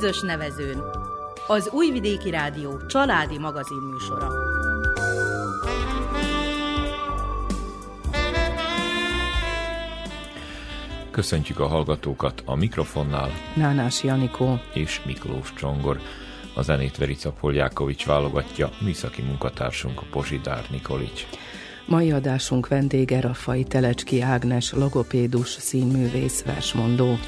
közös nevezőn. Az Újvidéki Rádió családi magazin műsora. Köszöntjük a hallgatókat a mikrofonnál. Nánás Janikó és Miklós Csongor. A zenét Verica Poljákovics válogatja, műszaki munkatársunk Pozsidár Nikolics. Mai adásunk vendége Raffai Telecski Ágnes, logopédus, színművész, versmondó.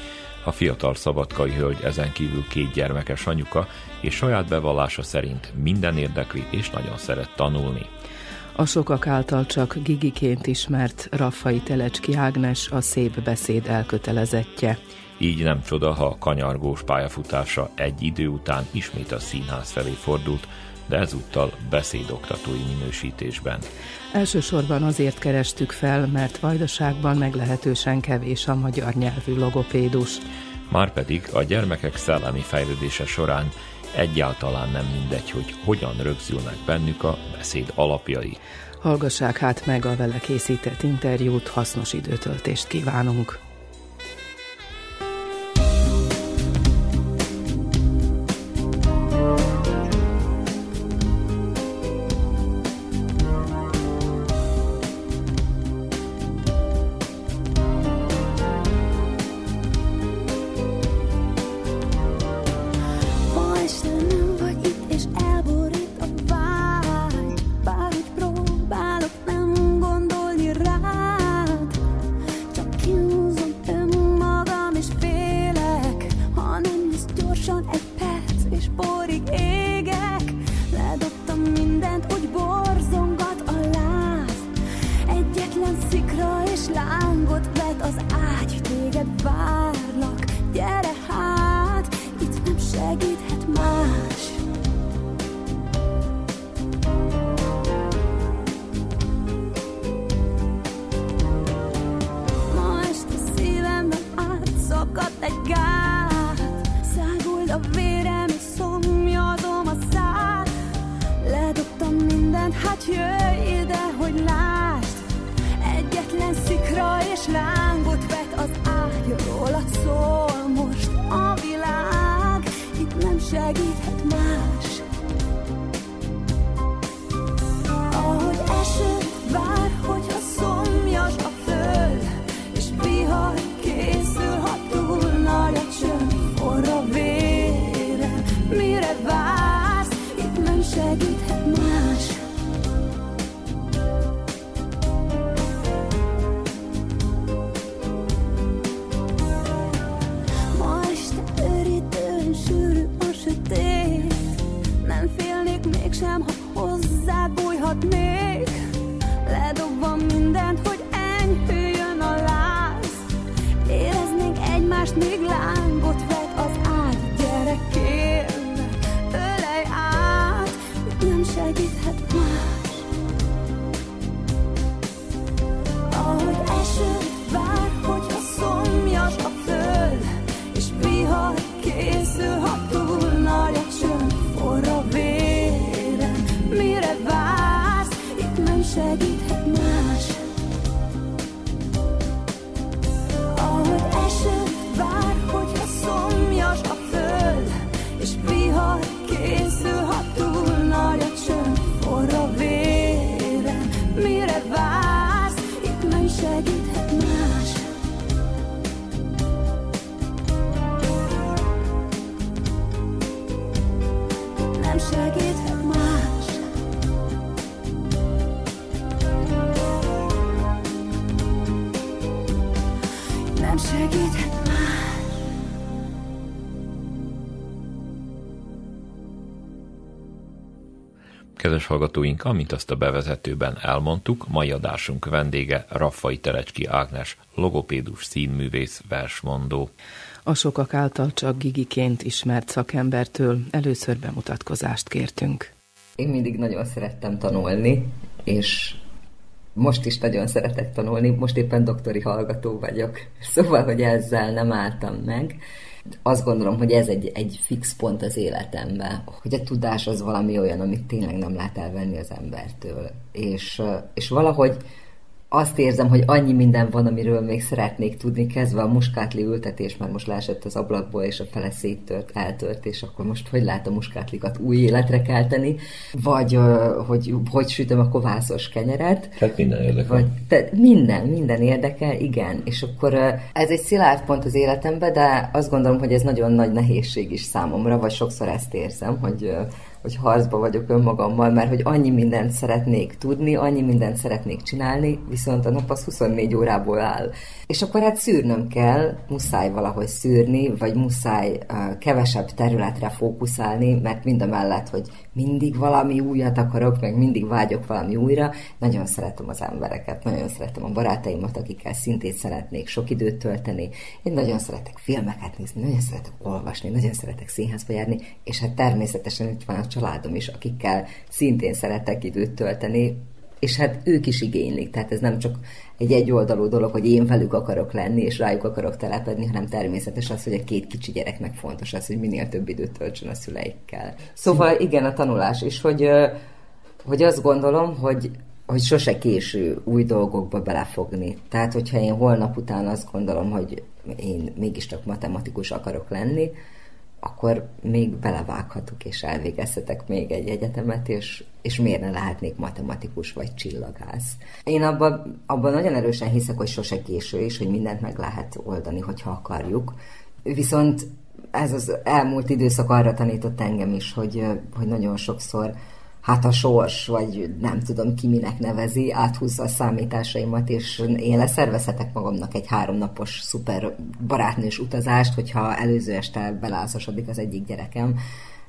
A fiatal szabadkai hölgy ezen kívül két gyermekes anyuka, és saját bevallása szerint minden érdekli és nagyon szeret tanulni. A sokak által csak gigiként ismert Raffai Telecski Ágnes a szép beszéd elkötelezettje. Így nem csoda, ha a kanyargós pályafutása egy idő után ismét a színház felé fordult, de ezúttal beszédoktatói minősítésben. Elsősorban azért kerestük fel, mert Vajdaságban meglehetősen kevés a magyar nyelvű logopédus. Márpedig a gyermekek szellemi fejlődése során egyáltalán nem mindegy, hogy hogyan rögzülnek bennük a beszéd alapjai. Hallgassák hát meg a vele készített interjút, hasznos időtöltést kívánunk! Kedves hallgatóink, amint azt a bevezetőben elmondtuk, mai adásunk vendége Raffai Terecski Ágnes, logopédus, színművész, versmondó. A sokak által csak gigiként ismert szakembertől először bemutatkozást kértünk. Én mindig nagyon szerettem tanulni, és most is nagyon szeretek tanulni, most éppen doktori hallgató vagyok. Szóval, hogy ezzel nem álltam meg azt gondolom, hogy ez egy, egy fix pont az életemben, hogy a tudás az valami olyan, amit tényleg nem lehet elvenni az embertől. És, és valahogy azt érzem, hogy annyi minden van, amiről még szeretnék tudni, kezdve a muskátli ültetés, már most leesett az ablakból, és a fele széttört, eltört, és akkor most hogy lehet a muskátlikat új életre kelteni, vagy hogy hogy sütöm a kovászos kenyeret. Tehát minden érdekel. Vagy, te, minden, minden érdekel, igen. És akkor ez egy szilárd pont az életemben, de azt gondolom, hogy ez nagyon nagy nehézség is számomra, vagy sokszor ezt érzem, hogy hogy harcba vagyok önmagammal, mert hogy annyi mindent szeretnék tudni, annyi mindent szeretnék csinálni, viszont a nap az 24 órából áll. És akkor hát szűrnöm kell, muszáj valahogy szűrni, vagy muszáj uh, kevesebb területre fókuszálni, mert mind a mellett, hogy mindig valami újat akarok, meg mindig vágyok valami újra, nagyon szeretem az embereket, nagyon szeretem a barátaimat, akikkel szintén szeretnék sok időt tölteni. Én nagyon szeretek filmeket nézni, nagyon szeretek olvasni, nagyon szeretek színházba járni, és hát természetesen itt van a családom is, akikkel szintén szeretek időt tölteni, és hát ők is igénylik, tehát ez nem csak egy egyoldalú dolog, hogy én velük akarok lenni, és rájuk akarok telepedni, hanem természetes az, hogy a két kicsi gyereknek fontos az, hogy minél több időt töltsön a szüleikkel. Szóval igen, a tanulás is, hogy, hogy azt gondolom, hogy hogy sose késő új dolgokba belefogni. Tehát, hogyha én holnap után azt gondolom, hogy én mégiscsak matematikus akarok lenni, akkor még belevághatok és elvégezhetek még egy egyetemet, és, és miért ne lehetnék matematikus vagy csillagász. Én abban, abban nagyon erősen hiszek, hogy sose késő, és hogy mindent meg lehet oldani, hogyha akarjuk. Viszont ez az elmúlt időszak arra tanított engem is, hogy, hogy nagyon sokszor hát a sors, vagy nem tudom ki minek nevezi, áthúzza a számításaimat, és én leszervezhetek magamnak egy háromnapos szuper barátnős utazást, hogyha előző este belázasodik az egyik gyerekem,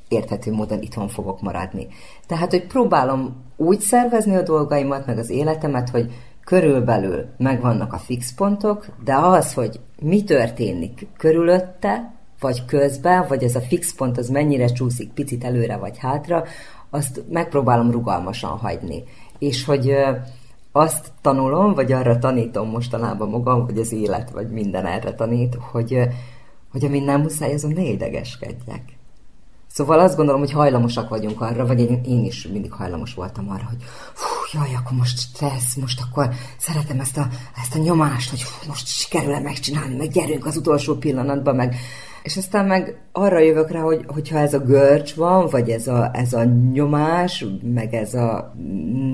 érthető módon itthon fogok maradni. Tehát, hogy próbálom úgy szervezni a dolgaimat, meg az életemet, hogy körülbelül megvannak a fix pontok, de az, hogy mi történik körülötte, vagy közben, vagy ez a fix pont az mennyire csúszik picit előre vagy hátra, azt megpróbálom rugalmasan hagyni. És hogy azt tanulom, vagy arra tanítom mostanában magam, hogy az élet, vagy minden erre tanít, hogy, hogy amin nem muszáj, azon ne idegeskedjek. Szóval azt gondolom, hogy hajlamosak vagyunk arra, vagy én, én is mindig hajlamos voltam arra, hogy fú, jaj, akkor most stressz, most akkor szeretem ezt a, ezt a nyomást, hogy fú, most sikerül-e megcsinálni, meg gyerünk az utolsó pillanatban, meg és aztán meg arra jövök rá, hogy hogyha ez a görcs van, vagy ez a, ez a nyomás, meg ez a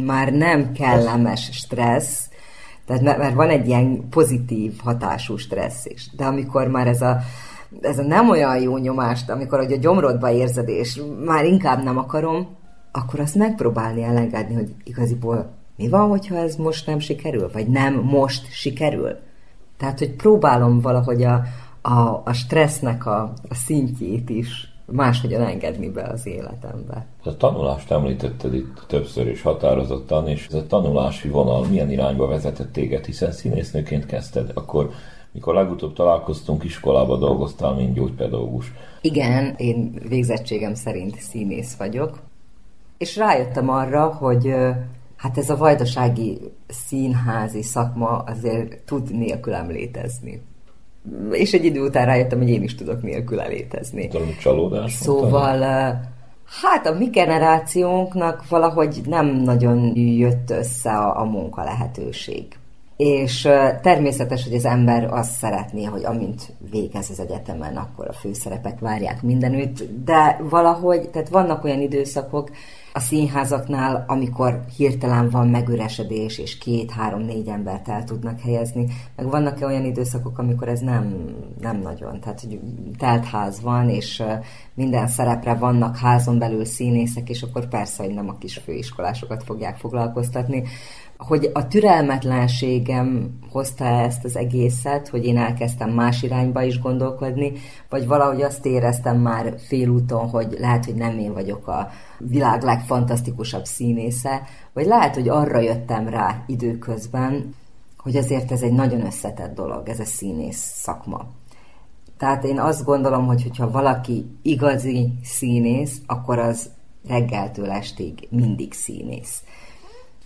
már nem kellemes stressz, tehát mert van egy ilyen pozitív hatású stressz is, de amikor már ez a, ez a nem olyan jó nyomást, amikor hogy a gyomrodba érzed, és már inkább nem akarom, akkor azt megpróbálni elengedni, hogy igaziból mi van, hogyha ez most nem sikerül, vagy nem most sikerül. Tehát, hogy próbálom valahogy a, a, a stressznek a, a szintjét is máshogyan engedni be az életembe. A tanulást említetted itt többször is határozottan, és ez a tanulási vonal milyen irányba vezetett téged, hiszen színésznőként kezdted, akkor mikor legutóbb találkoztunk, iskolába dolgoztál, mint gyógypedagógus. Igen, én végzettségem szerint színész vagyok, és rájöttem arra, hogy hát ez a vajdasági színházi szakma azért tud nélkülem létezni és egy idő után rájöttem, hogy én is tudok nélkül létezni. Tudom, csalódás. Szóval, hát a mi generációnknak valahogy nem nagyon jött össze a, a munka lehetőség. És természetes, hogy az ember azt szeretné, hogy amint végez az egyetemen, akkor a főszerepek várják mindenütt, de valahogy, tehát vannak olyan időszakok, a színházaknál, amikor hirtelen van megüresedés, és két, három, négy embert el tudnak helyezni, meg vannak-e olyan időszakok, amikor ez nem, nem nagyon, tehát hogy telt ház van, és minden szerepre vannak házon belül színészek, és akkor persze, hogy nem a kis főiskolásokat fogják foglalkoztatni, hogy a türelmetlenségem hozta ezt az egészet, hogy én elkezdtem más irányba is gondolkodni, vagy valahogy azt éreztem már félúton, hogy lehet, hogy nem én vagyok a világ legfantasztikusabb színésze, vagy lehet, hogy arra jöttem rá időközben, hogy ezért ez egy nagyon összetett dolog, ez a színész szakma. Tehát én azt gondolom, hogy hogyha valaki igazi színész, akkor az reggeltől estig mindig színész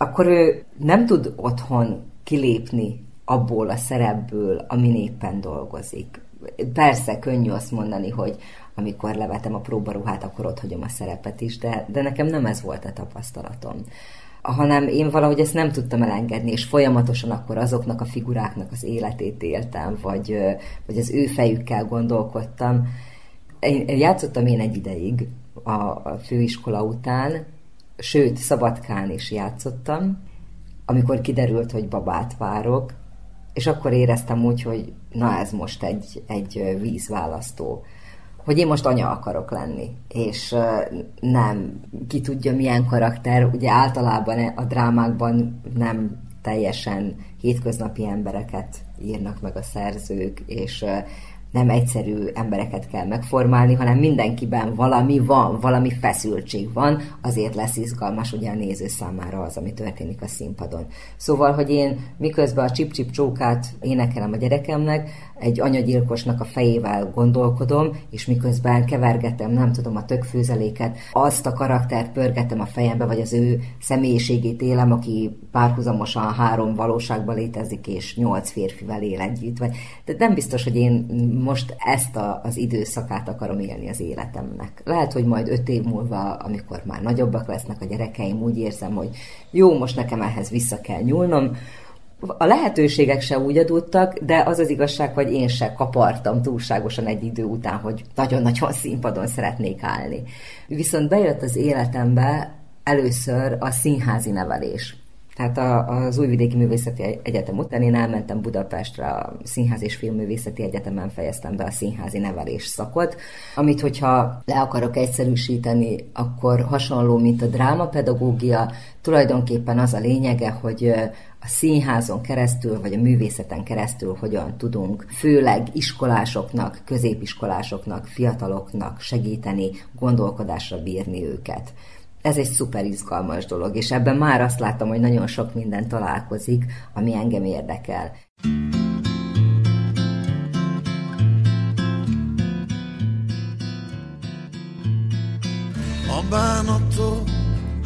akkor ő nem tud otthon kilépni abból a szerepből, ami éppen dolgozik. Persze, könnyű azt mondani, hogy amikor levetem a próbaruhát, akkor ott hagyom a szerepet is, de, de nekem nem ez volt a tapasztalatom. hanem én valahogy ezt nem tudtam elengedni, és folyamatosan akkor azoknak a figuráknak az életét éltem, vagy, vagy az ő fejükkel gondolkodtam. Én játszottam én egy ideig a, a főiskola után, sőt, Szabadkán is játszottam, amikor kiderült, hogy babát várok, és akkor éreztem úgy, hogy na ez most egy, egy vízválasztó hogy én most anya akarok lenni, és nem ki tudja milyen karakter, ugye általában a drámákban nem teljesen hétköznapi embereket írnak meg a szerzők, és nem egyszerű embereket kell megformálni, hanem mindenkiben valami van, valami feszültség van, azért lesz izgalmas ugye a néző számára az, ami történik a színpadon. Szóval, hogy én miközben a csip-csip csókát énekelem a gyerekemnek, egy anyagyilkosnak a fejével gondolkodom, és miközben kevergetem, nem tudom, a tökfőzeléket, azt a karaktert pörgetem a fejembe, vagy az ő személyiségét élem, aki párhuzamosan három valóságban létezik, és nyolc férfivel él együtt. Vagy, de nem biztos, hogy én most ezt a, az időszakát akarom élni az életemnek. Lehet, hogy majd öt év múlva, amikor már nagyobbak lesznek a gyerekeim, úgy érzem, hogy jó, most nekem ehhez vissza kell nyúlnom, a lehetőségek se úgy adódtak, de az az igazság, hogy én se kapartam túlságosan egy idő után, hogy nagyon-nagyon színpadon szeretnék állni. Viszont bejött az életembe először a színházi nevelés. Tehát a, az Újvidéki Művészeti Egyetem után én elmentem Budapestre, a Színház és Filmművészeti Egyetemen fejeztem be a színházi nevelés szakot, amit hogyha le akarok egyszerűsíteni, akkor hasonló, mint a drámapedagógia, tulajdonképpen az a lényege, hogy a színházon keresztül, vagy a művészeten keresztül hogyan tudunk főleg iskolásoknak, középiskolásoknak, fiataloknak segíteni, gondolkodásra bírni őket ez egy szuper izgalmas dolog, és ebben már azt láttam, hogy nagyon sok minden találkozik, ami engem érdekel. A bánatot,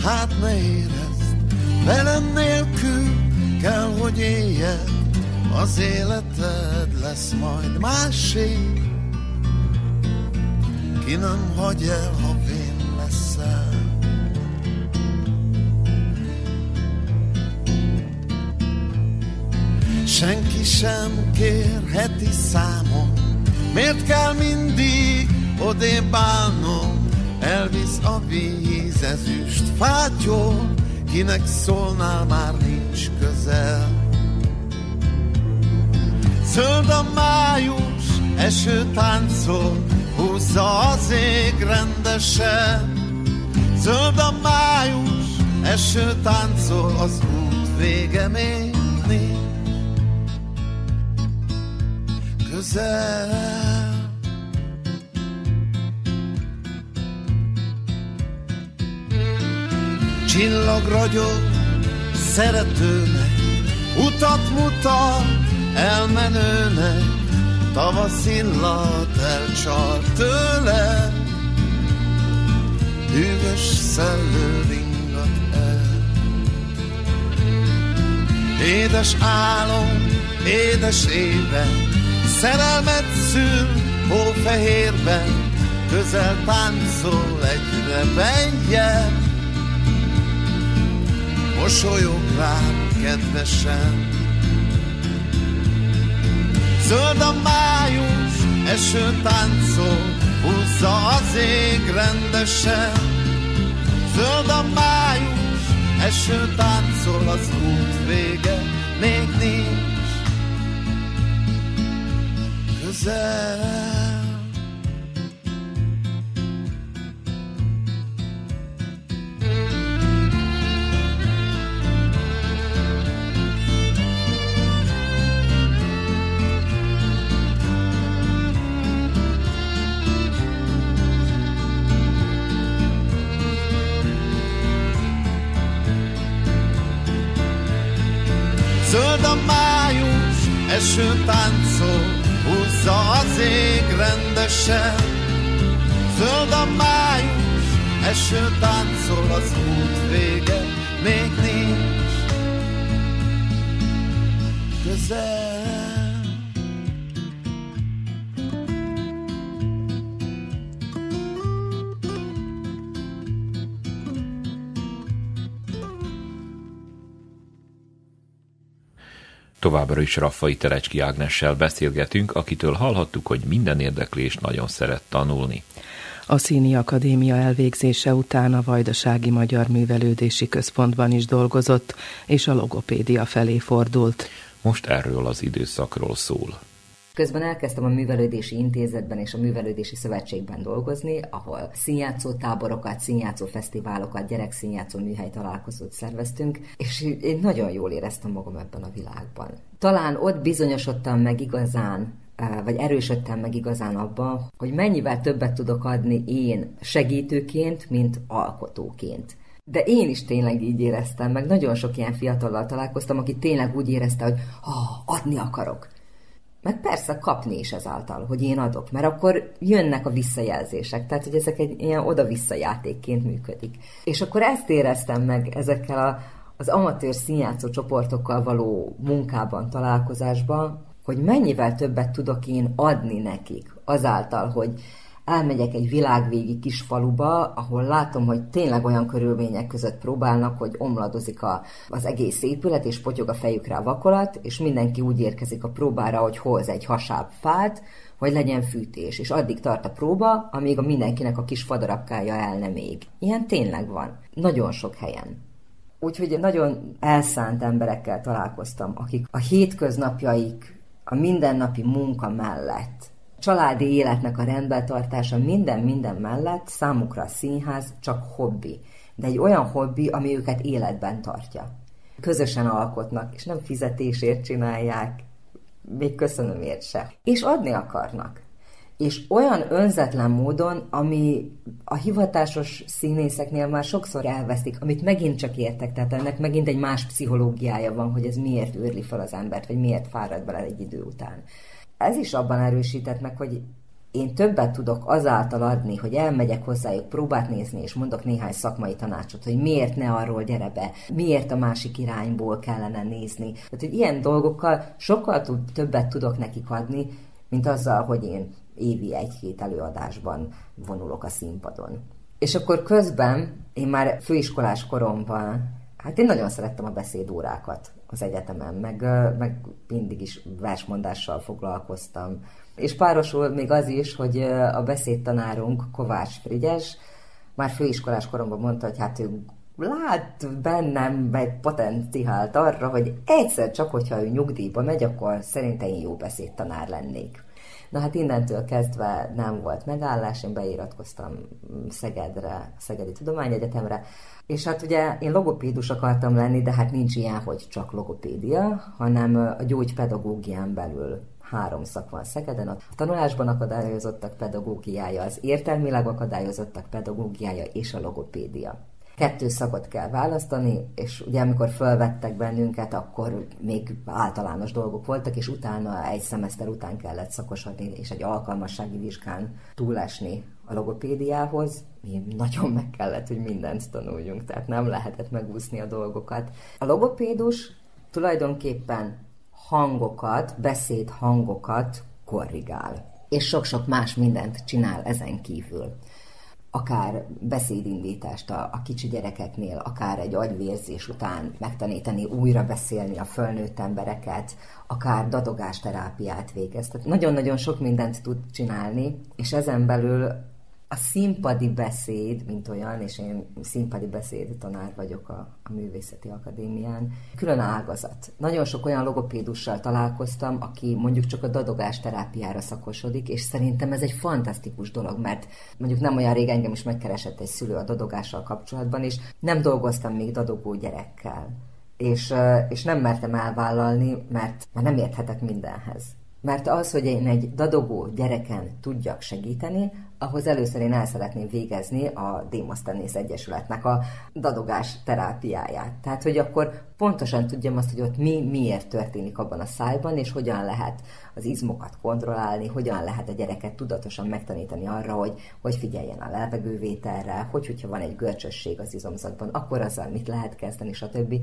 hát ne érezd, velem nélkül kell, hogy éljed, az életed lesz majd másé. Ki nem hagy el, ha vén Senki sem kérheti számon, miért kell mindig odébb állnom? Elvisz a víz ezüst fátyol, kinek szólnál már nincs közel. Zöld a május, eső táncol, húzza az ég rendesen. Zöld a május, eső táncol, az út vége még nincs. Közel. Csillag ragyog szeretőnek, utat mutat elmenőnek, tavasz illat tőle, hűvös szellő ringat el. Édes álom, édes éven, Szerelmet szül hófehérben, közel táncol egy rebenje. Mosolyog rám kedvesen. Zöld a május, eső táncol, húzza az ég rendesen. Zöld a május, eső táncol, az út vége még nincs közel. Zöld a május, eső táncol, húzza az ég rendesen. Zöld a május, eső táncol, az út vége még nincs közel. Továbbra is Raffai Terecski Ágnessel beszélgetünk, akitől hallhattuk, hogy minden érdeklés nagyon szeret tanulni. A Színi Akadémia elvégzése után a Vajdasági Magyar Művelődési Központban is dolgozott, és a logopédia felé fordult. Most erről az időszakról szól. Közben elkezdtem a Művelődési Intézetben és a Művelődési Szövetségben dolgozni, ahol színjátszó táborokat, színjátszó fesztiválokat, gyerekszínjátszó műhely találkozót szerveztünk, és én nagyon jól éreztem magam ebben a világban. Talán ott bizonyosodtam meg igazán, eh, vagy erősödtem meg igazán abban, hogy mennyivel többet tudok adni én segítőként, mint alkotóként. De én is tényleg így éreztem, meg nagyon sok ilyen fiatallal találkoztam, aki tényleg úgy érezte, hogy oh, adni akarok. Meg persze kapni is ezáltal, hogy én adok, mert akkor jönnek a visszajelzések, tehát hogy ezek egy ilyen oda-vissza játékként működik. És akkor ezt éreztem meg ezekkel a, az amatőr színjátszó csoportokkal való munkában, találkozásban, hogy mennyivel többet tudok én adni nekik azáltal, hogy elmegyek egy világvégi kis faluba, ahol látom, hogy tényleg olyan körülmények között próbálnak, hogy omladozik a, az egész épület, és potyog a fejükre a vakolat, és mindenki úgy érkezik a próbára, hogy hoz egy hasább fát, hogy legyen fűtés, és addig tart a próba, amíg a mindenkinek a kis fadarabkája el nem ég. Ilyen tényleg van. Nagyon sok helyen. Úgyhogy nagyon elszánt emberekkel találkoztam, akik a hétköznapjaik, a mindennapi munka mellett családi életnek a rendbetartása minden-minden mellett számukra a színház csak hobbi, de egy olyan hobbi, ami őket életben tartja. Közösen alkotnak, és nem fizetésért csinálják, még köszönömért se. És adni akarnak. És olyan önzetlen módon, ami a hivatásos színészeknél már sokszor elveszik, amit megint csak értek, tehát ennek megint egy más pszichológiája van, hogy ez miért őrli fel az embert, vagy miért fárad bele egy idő után ez is abban erősített meg, hogy én többet tudok azáltal adni, hogy elmegyek hozzájuk próbát nézni, és mondok néhány szakmai tanácsot, hogy miért ne arról gyere be, miért a másik irányból kellene nézni. Tehát, hogy ilyen dolgokkal sokkal többet tudok nekik adni, mint azzal, hogy én évi egy-két előadásban vonulok a színpadon. És akkor közben én már főiskolás koromban, hát én nagyon szerettem a beszédórákat az egyetemen, meg, meg mindig is versmondással foglalkoztam. És párosul még az is, hogy a beszédtanárunk Kovács Frigyes már főiskolás koromban mondta, hogy hát ő lát bennem egy potenciált arra, hogy egyszer csak, hogyha ő nyugdíjba megy, akkor szerintem én jó beszédtanár lennék. Na hát innentől kezdve nem volt megállás, én beiratkoztam Szegedre, Szegedi Tudományegyetemre, és hát ugye én logopédus akartam lenni, de hát nincs ilyen, hogy csak logopédia, hanem a gyógypedagógián belül három szak van Szegeden, a tanulásban akadályozottak pedagógiája, az értelmileg akadályozottak pedagógiája és a logopédia. Kettő szakot kell választani, és ugye amikor felvettek bennünket, akkor még általános dolgok voltak, és utána egy szemeszter után kellett szakosodni, és egy alkalmassági vizsgán túlesni a logopédiához, mi nagyon meg kellett, hogy mindent tanuljunk, tehát nem lehetett megúszni a dolgokat. A logopédus tulajdonképpen hangokat, beszéd hangokat korrigál, és sok-sok más mindent csinál ezen kívül akár beszédindítást a, a kicsi gyerekeknél, akár egy agyvérzés után megtanítani újra beszélni a fölnőtt embereket, akár dadogásterápiát végez. Tehát nagyon-nagyon sok mindent tud csinálni, és ezen belül a színpadi beszéd, mint olyan, és én színpadi beszéd tanár vagyok a, a Művészeti Akadémián, külön ágazat. Nagyon sok olyan logopédussal találkoztam, aki mondjuk csak a dadogás terápiára szakosodik, és szerintem ez egy fantasztikus dolog, mert mondjuk nem olyan rég engem is megkeresett egy szülő a dadogással kapcsolatban, és nem dolgoztam még dadogó gyerekkel. És, és nem mertem elvállalni, mert, mert nem érthetek mindenhez. Mert az, hogy én egy dadogó gyereken tudjak segíteni, ahhoz először én el szeretném végezni a Démosztenész Egyesületnek a dadogás terápiáját. Tehát, hogy akkor pontosan tudjam azt, hogy ott mi miért történik abban a szájban, és hogyan lehet az izmokat kontrollálni, hogyan lehet a gyereket tudatosan megtanítani arra, hogy hogy figyeljen a levegővételre, hogy hogyha van egy görcsösség az izomzatban, akkor azzal mit lehet kezdeni, stb.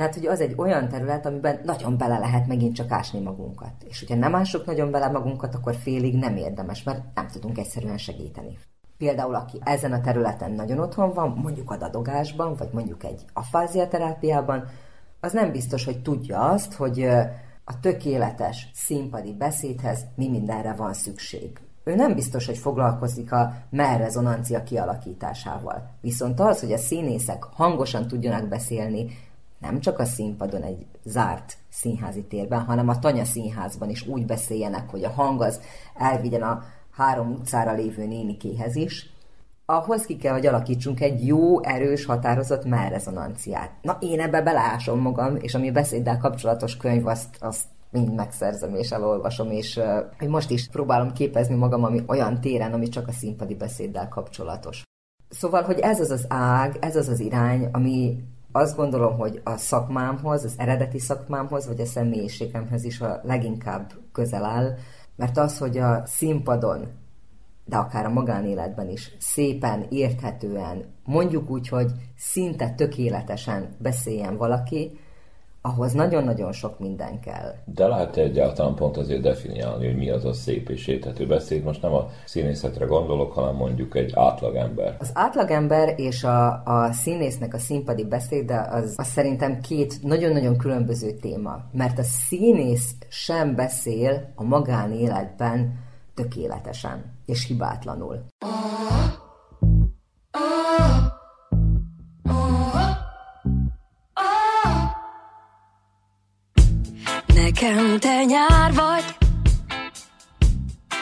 Tehát, hogy az egy olyan terület, amiben nagyon bele lehet megint csak ásni magunkat. És hogyha nem ásuk nagyon bele magunkat, akkor félig nem érdemes, mert nem tudunk egyszerűen segíteni. Például, aki ezen a területen nagyon otthon van, mondjuk a dadogásban, vagy mondjuk egy afázia terápiában, az nem biztos, hogy tudja azt, hogy a tökéletes színpadi beszédhez mi mindenre van szükség. Ő nem biztos, hogy foglalkozik a merrezonancia kialakításával. Viszont az, hogy a színészek hangosan tudjanak beszélni, nem csak a színpadon egy zárt színházi térben, hanem a Tanya színházban is úgy beszéljenek, hogy a hang az elvigyen a három utcára lévő nénikéhez is, ahhoz ki kell, hogy alakítsunk egy jó, erős, határozott mellrezonanciát. Na, én ebbe belásom magam, és ami beszéddel kapcsolatos könyv, azt, azt mind megszerzem és elolvasom, és uh, most is próbálom képezni magam ami olyan téren, ami csak a színpadi beszéddel kapcsolatos. Szóval, hogy ez az az ág, ez az az irány, ami azt gondolom, hogy a szakmámhoz, az eredeti szakmámhoz, vagy a személyiségemhez is a leginkább közel áll, mert az, hogy a színpadon, de akár a magánéletben is szépen, érthetően, mondjuk úgy, hogy szinte tökéletesen beszéljen valaki, ahhoz nagyon-nagyon sok minden kell. De lehet -e egyáltalán pont azért definiálni, hogy mi az a szép és érthető beszéd? Most nem a színészetre gondolok, hanem mondjuk egy átlagember. Az átlagember és a, a színésznek a színpadi beszéde az, az szerintem két nagyon-nagyon különböző téma. Mert a színész sem beszél a magánéletben tökéletesen és hibátlanul. Nekem te nyár vagy,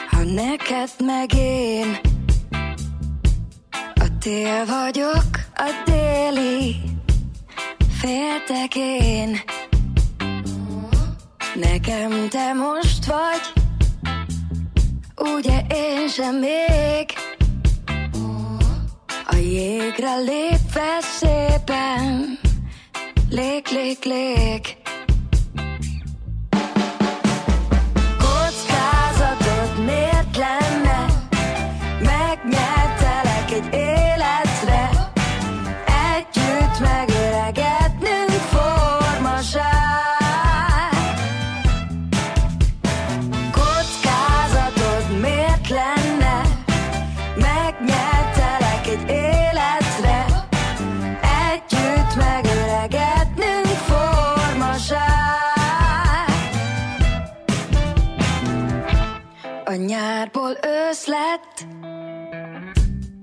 ha neked meg én. A tél vagyok, a déli, féltek én. Nekem te most vagy, ugye én sem még. A jégre lépve szépen, lék, lék, lék. Nyárból ősz lett,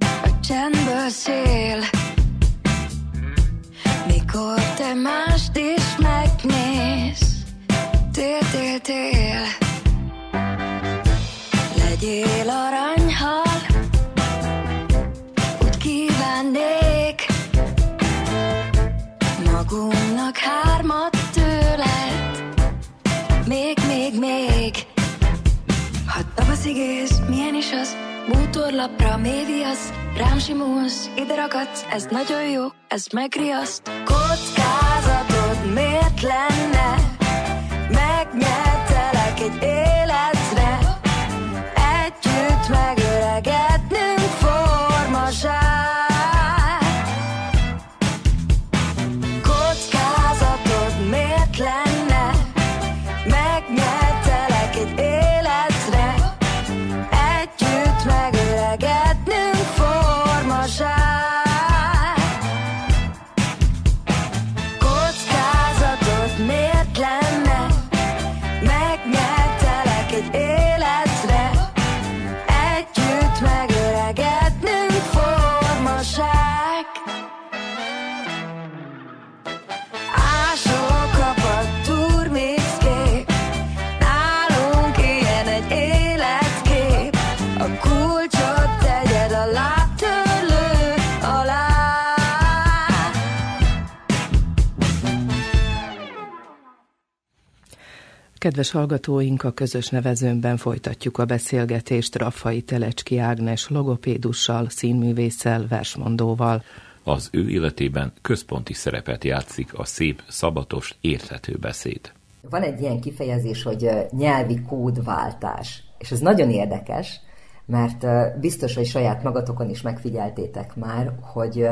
a csendből szél. Mikor te mást is megnéz, tél, tél, tél. Legyél aranyhal, úgy kívánnék, magunknak hármat tőled, még, még, még. Szigész, milyen is az? Bútorlapra méviasz, rám simulsz, ide ragadsz, ez nagyon jó, ez megriaszt. Kockázatod miért lenne? Megnyertelek Kedves hallgatóink, a közös nevezőnben folytatjuk a beszélgetést Raffai Telecski Ágnes logopédussal, színművésszel, versmondóval. Az ő életében központi szerepet játszik a szép, szabatos, érthető beszéd. Van egy ilyen kifejezés, hogy nyelvi kódváltás, és ez nagyon érdekes, mert biztos, hogy saját magatokon is megfigyeltétek már, hogy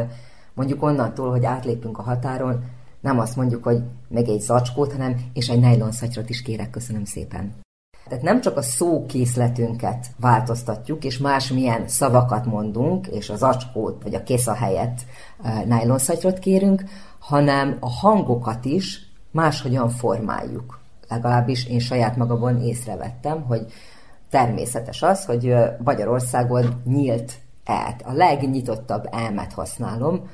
mondjuk onnantól, hogy átlépünk a határon, nem azt mondjuk, hogy meg egy zacskót, hanem és egy nejlonszatyrot is kérek, köszönöm szépen. Tehát nem csak a szókészletünket változtatjuk, és másmilyen szavakat mondunk, és az acskót vagy a késza helyett uh, nejlonszatyrot kérünk, hanem a hangokat is máshogyan formáljuk. legalábbis én saját magamon észrevettem, hogy természetes az, hogy Magyarországon nyílt át. A legnyitottabb elmet használom,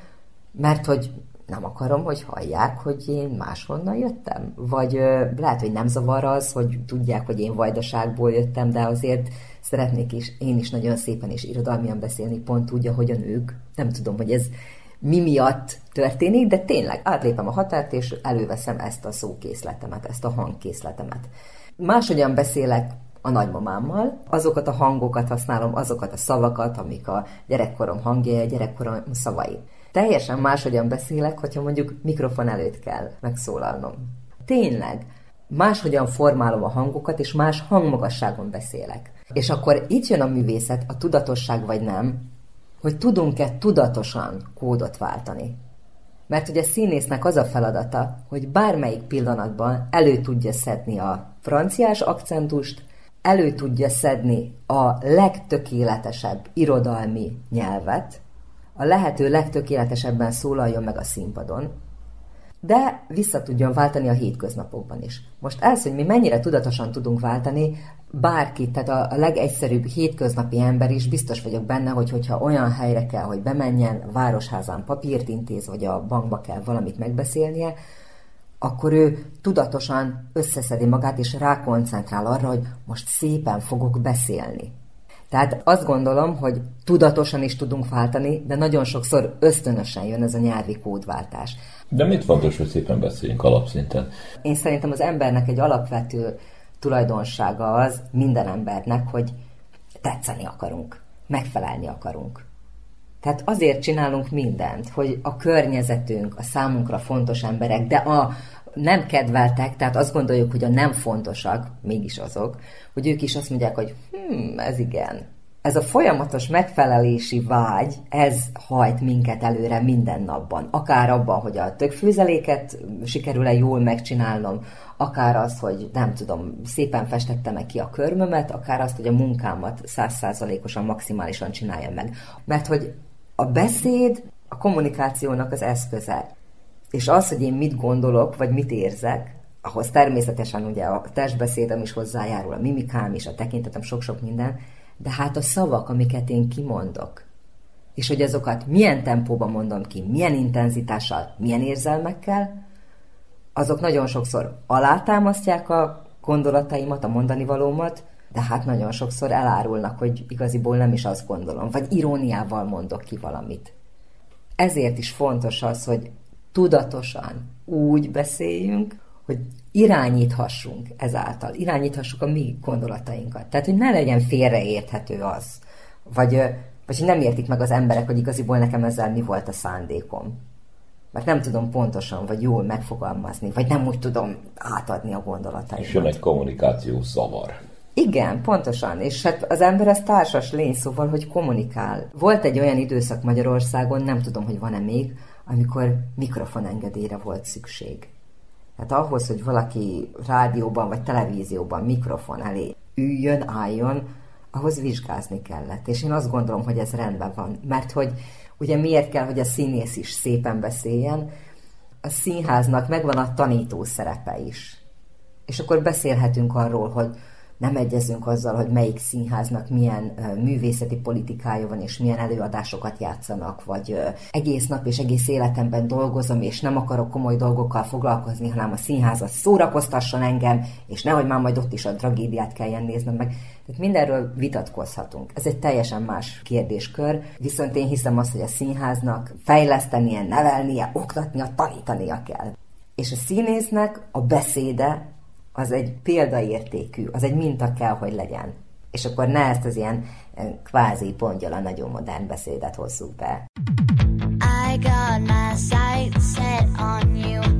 mert hogy nem akarom, hogy hallják, hogy én máshonnan jöttem. Vagy ö, lehet, hogy nem zavar az, hogy tudják, hogy én vajdaságból jöttem, de azért szeretnék is én is nagyon szépen és irodalmian beszélni, pont úgy, ahogy a nők. Nem tudom, hogy ez mi miatt történik, de tényleg átlépem a határt, és előveszem ezt a szókészletemet, ezt a hangkészletemet. Máshogyan beszélek a nagymamámmal, azokat a hangokat használom, azokat a szavakat, amik a gyerekkorom hangjai, a gyerekkorom szavai. Teljesen máshogyan beszélek, hogyha mondjuk mikrofon előtt kell megszólalnom. Tényleg, máshogyan formálom a hangokat, és más hangmagasságon beszélek. És akkor itt jön a művészet, a tudatosság vagy nem, hogy tudunk-e tudatosan kódot váltani. Mert ugye a színésznek az a feladata, hogy bármelyik pillanatban elő tudja szedni a franciás akcentust, elő tudja szedni a legtökéletesebb irodalmi nyelvet, a lehető legtökéletesebben szólaljon meg a színpadon, de vissza tudjon váltani a hétköznapokban is. Most ez, hogy mi mennyire tudatosan tudunk váltani, bárki, tehát a, a legegyszerűbb hétköznapi ember is biztos vagyok benne, hogy hogyha olyan helyre kell, hogy bemenjen, városházán papírt intéz, vagy a bankba kell valamit megbeszélnie, akkor ő tudatosan összeszedi magát, és rákoncentrál arra, hogy most szépen fogok beszélni. Tehát azt gondolom, hogy tudatosan is tudunk váltani, de nagyon sokszor ösztönösen jön ez a nyelvi kódváltás. De mit fontos, hogy szépen beszéljünk alapszinten? Én szerintem az embernek egy alapvető tulajdonsága az minden embernek, hogy tetszeni akarunk, megfelelni akarunk. Tehát azért csinálunk mindent, hogy a környezetünk, a számunkra fontos emberek, de a nem kedveltek, tehát azt gondoljuk, hogy a nem fontosak, mégis azok, hogy ők is azt mondják, hogy hm, ez igen. Ez a folyamatos megfelelési vágy, ez hajt minket előre minden napban. Akár abban, hogy a tökfőzeléket sikerül-e jól megcsinálnom, akár az, hogy nem tudom, szépen festettem -e ki a körmömet, akár azt, hogy a munkámat százszázalékosan, maximálisan csinálja meg. Mert hogy a beszéd a kommunikációnak az eszköze. És az, hogy én mit gondolok, vagy mit érzek, ahhoz természetesen ugye a testbeszédem is hozzájárul, a mimikám is, a tekintetem, sok-sok minden, de hát a szavak, amiket én kimondok, és hogy azokat milyen tempóban mondom ki, milyen intenzitással, milyen érzelmekkel, azok nagyon sokszor alátámasztják a gondolataimat, a mondani valómat, de hát nagyon sokszor elárulnak, hogy igaziból nem is azt gondolom, vagy iróniával mondok ki valamit. Ezért is fontos az, hogy tudatosan úgy beszéljünk, hogy irányíthassunk ezáltal, irányíthassuk a mi gondolatainkat. Tehát, hogy ne legyen félreérthető az, vagy, vagy hogy nem értik meg az emberek, hogy igaziból nekem ezzel mi volt a szándékom. Mert nem tudom pontosan, vagy jól megfogalmazni, vagy nem úgy tudom átadni a gondolataimat. És jön egy kommunikáció szavar. Igen, pontosan. És hát az ember az társas lény, szóval, hogy kommunikál. Volt egy olyan időszak Magyarországon, nem tudom, hogy van-e még, amikor mikrofonengedélyre volt szükség. Hát ahhoz, hogy valaki rádióban vagy televízióban mikrofon elé üljön, álljon, ahhoz vizsgázni kellett. És én azt gondolom, hogy ez rendben van. Mert hogy ugye miért kell, hogy a színész is szépen beszéljen, a színháznak megvan a tanító szerepe is. És akkor beszélhetünk arról, hogy nem egyezünk azzal, hogy melyik színháznak milyen művészeti politikája van, és milyen előadásokat játszanak, vagy egész nap és egész életemben dolgozom, és nem akarok komoly dolgokkal foglalkozni, hanem a színházat szórakoztasson engem, és nehogy már majd ott is a tragédiát kelljen néznem meg. Tehát mindenről vitatkozhatunk. Ez egy teljesen más kérdéskör, viszont én hiszem azt, hogy a színháznak fejlesztenie, nevelnie, oktatnia, tanítania kell. És a színésznek a beszéde az egy példaértékű, az egy minta kell, hogy legyen. És akkor ne ezt az ilyen eh, kvázi a nagyon modern beszédet hozzuk be. I got my sights set on you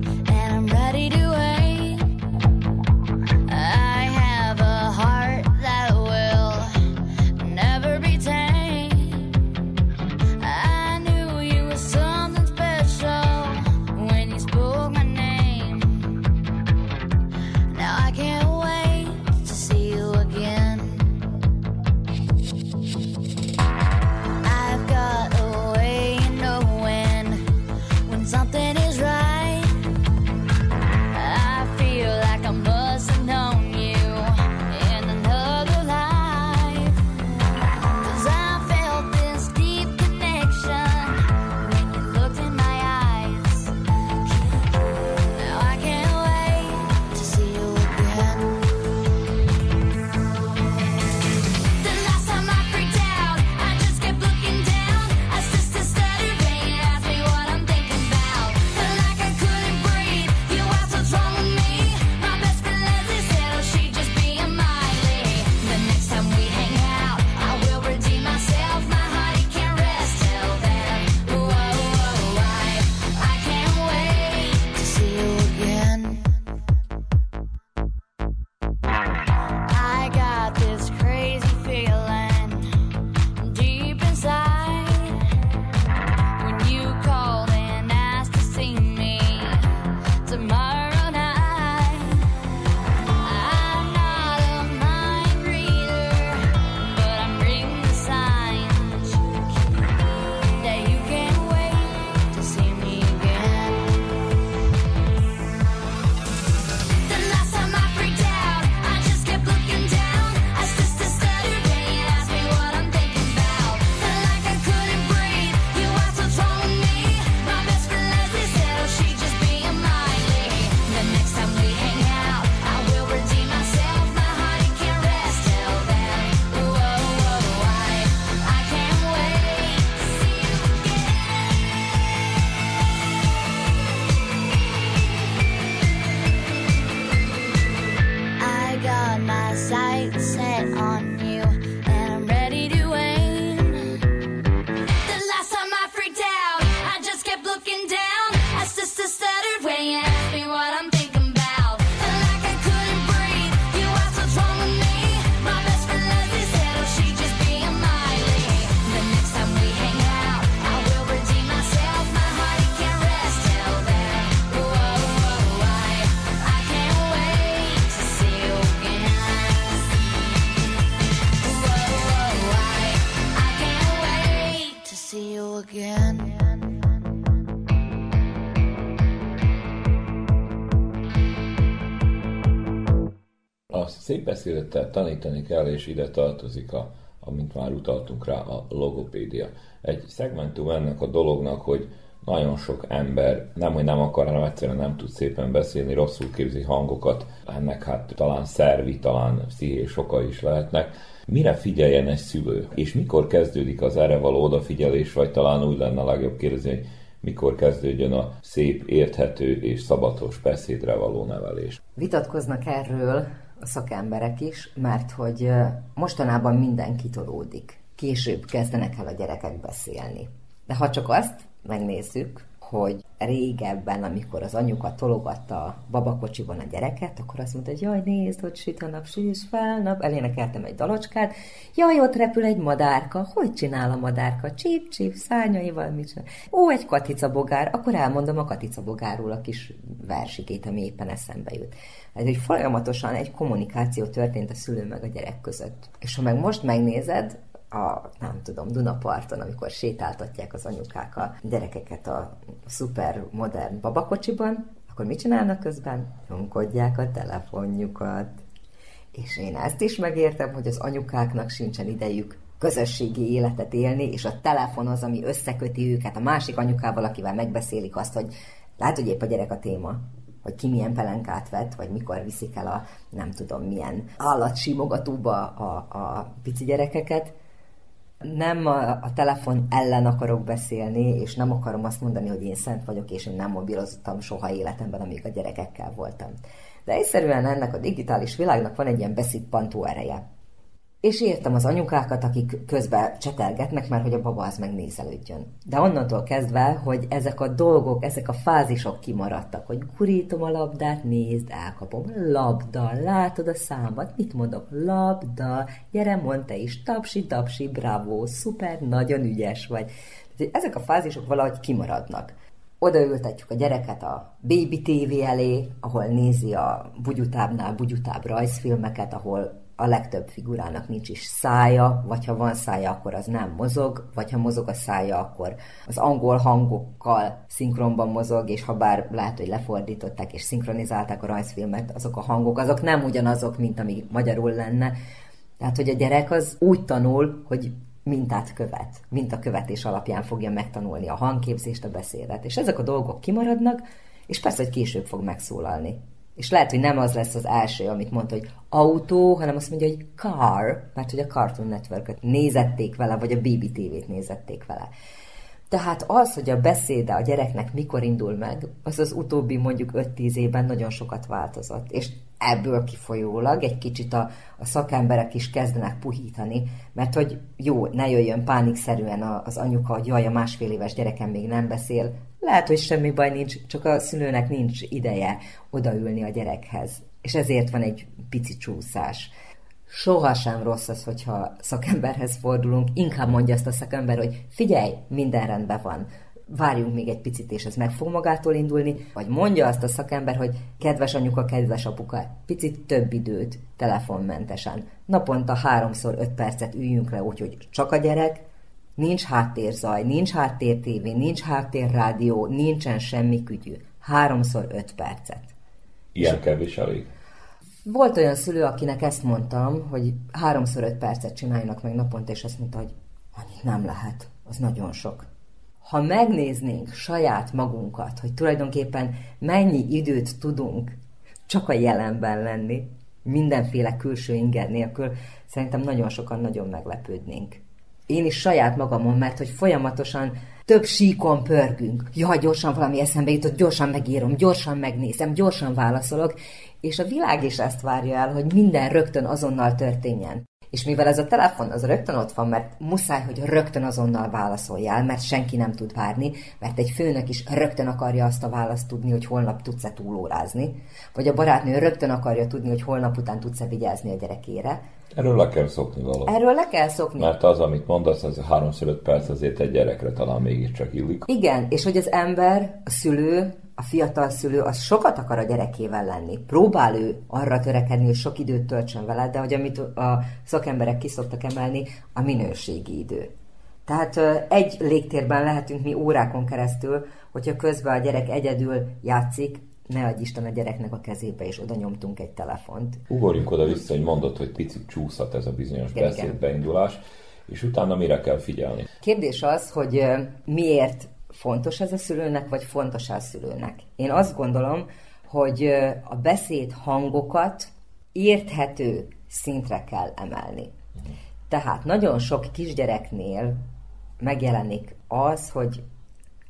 beszédet tanítani kell, és ide tartozik a, amint már utaltunk rá, a logopédia. Egy szegmentum ennek a dolognak, hogy nagyon sok ember nem, hogy nem akar, hanem egyszerűen nem tud szépen beszélni, rosszul képzi hangokat, ennek hát talán szervi, talán pszichés oka is lehetnek. Mire figyeljen egy szülő? És mikor kezdődik az erre való odafigyelés, vagy talán úgy lenne a legjobb kérdezni, hogy mikor kezdődjön a szép, érthető és szabatos beszédre való nevelés. Vitatkoznak erről szakemberek is, mert hogy mostanában mindenki tolódik. Később kezdenek el a gyerekek beszélni. De ha csak azt megnézzük, hogy régebben, amikor az anyuka tologatta a babakocsiban a gyereket, akkor azt mondta, hogy jaj, nézd, hogy süt a nap, süss fel nap, elénekeltem egy dalocskát, jaj, ott repül egy madárka, hogy csinál a madárka? Csíp, csíp, szárnyaival, mit csinál? Ó, egy katicabogár, akkor elmondom a katicabogárról a kis versikét, ami éppen eszembe jut. Ez egy folyamatosan egy kommunikáció történt a szülő meg a gyerek között. És ha meg most megnézed, a, nem tudom, Dunaparton, amikor sétáltatják az anyukák a gyerekeket a szuper modern babakocsiban, akkor mit csinálnak közben? Nyomkodják a telefonjukat. És én ezt is megértem, hogy az anyukáknak sincsen idejük közösségi életet élni, és a telefon az, ami összeköti őket a másik anyukával, akivel megbeszélik azt, hogy lehet, hogy épp a gyerek a téma, hogy ki milyen pelenkát vett, vagy mikor viszik el a nem tudom milyen állatsimogatóba a, a pici gyerekeket, nem a, telefon ellen akarok beszélni, és nem akarom azt mondani, hogy én szent vagyok, és én nem mobiloztam soha életemben, amíg a gyerekekkel voltam. De egyszerűen ennek a digitális világnak van egy ilyen beszippantó ereje. És értem az anyukákat, akik közben csetelgetnek, mert hogy a baba az megnézelődjön. De onnantól kezdve, hogy ezek a dolgok, ezek a fázisok kimaradtak, hogy gurítom a labdát, nézd, elkapom, labda, látod a számot, mit mondok, labda, gyere, mondta is, tapsi, tapsi, bravo, szuper, nagyon ügyes vagy. Ezek a fázisok valahogy kimaradnak odaültetjük a gyereket a baby TV elé, ahol nézi a bugyutábnál bugyutább rajzfilmeket, ahol a legtöbb figurának nincs is szája, vagy ha van szája, akkor az nem mozog, vagy ha mozog a szája, akkor az angol hangokkal szinkronban mozog, és ha bár lehet, hogy lefordították és szinkronizálták a rajzfilmet, azok a hangok, azok nem ugyanazok, mint ami magyarul lenne. Tehát, hogy a gyerek az úgy tanul, hogy mintát követ, mint a követés alapján fogja megtanulni a hangképzést, a beszédet. És ezek a dolgok kimaradnak, és persze, hogy később fog megszólalni. És lehet, hogy nem az lesz az első, amit mondta, hogy autó, hanem azt mondja, hogy car, mert hogy a Cartoon network nézették vele, vagy a BBTV-t nézették vele. Tehát az, hogy a beszéde a gyereknek mikor indul meg, az az utóbbi mondjuk 5-10 évben nagyon sokat változott. És ebből kifolyólag egy kicsit a, a szakemberek is kezdenek puhítani, mert hogy jó, ne jöjjön pánikszerűen az anyuka, hogy jaj, a másfél éves gyerekem még nem beszél, lehet, hogy semmi baj nincs, csak a szülőnek nincs ideje odaülni a gyerekhez. És ezért van egy pici csúszás. Sohasem rossz az, hogyha szakemberhez fordulunk, inkább mondja azt a szakember, hogy figyelj, minden rendben van, várjunk még egy picit, és ez meg fog magától indulni, vagy mondja azt a szakember, hogy kedves anyuka, kedves apuka, picit több időt telefonmentesen. Naponta háromszor öt percet üljünk le, úgyhogy csak a gyerek, Nincs háttérzaj, nincs háttértévé, nincs háttérrádió, nincsen semmi kütyű. Háromszor öt percet. Ilyen kevés elég? Volt olyan szülő, akinek ezt mondtam, hogy háromszor öt percet csináljanak meg naponta, és azt mondta, hogy annyit nem lehet, az nagyon sok. Ha megnéznénk saját magunkat, hogy tulajdonképpen mennyi időt tudunk csak a jelenben lenni, mindenféle külső inger nélkül, szerintem nagyon sokan nagyon meglepődnénk én is saját magamon, mert hogy folyamatosan több síkon pörgünk. Jaj, gyorsan valami eszembe jutott, gyorsan megírom, gyorsan megnézem, gyorsan válaszolok, és a világ is ezt várja el, hogy minden rögtön azonnal történjen. És mivel ez a telefon az rögtön ott van, mert muszáj, hogy rögtön azonnal válaszoljál, mert senki nem tud várni, mert egy főnök is rögtön akarja azt a választ tudni, hogy holnap tudsz-e túlórázni, vagy a barátnő rögtön akarja tudni, hogy holnap után tudsz-e vigyázni a gyerekére, Erről le kell szokni valami. Erről le kell szokni. Mert az, amit mondasz, az 3-5 perc azért egy gyerekre talán mégiscsak illik. Igen, és hogy az ember, a szülő, a fiatal szülő, az sokat akar a gyerekével lenni. Próbál ő arra törekedni, hogy sok időt töltsön vele, de hogy amit a szakemberek ki szoktak emelni, a minőségi idő. Tehát egy légtérben lehetünk mi órákon keresztül, hogyha közben a gyerek egyedül játszik, ne adj Isten a gyereknek a kezébe, és oda nyomtunk egy telefont. Ugorjunk oda-vissza, hogy mondod, hogy picit csúszhat ez a bizonyos Igen, beszédbeindulás, és utána mire kell figyelni? Kérdés az, hogy miért fontos ez a szülőnek, vagy fontos a szülőnek. Én azt gondolom, hogy a beszéd hangokat érthető szintre kell emelni. Tehát nagyon sok kisgyereknél megjelenik az, hogy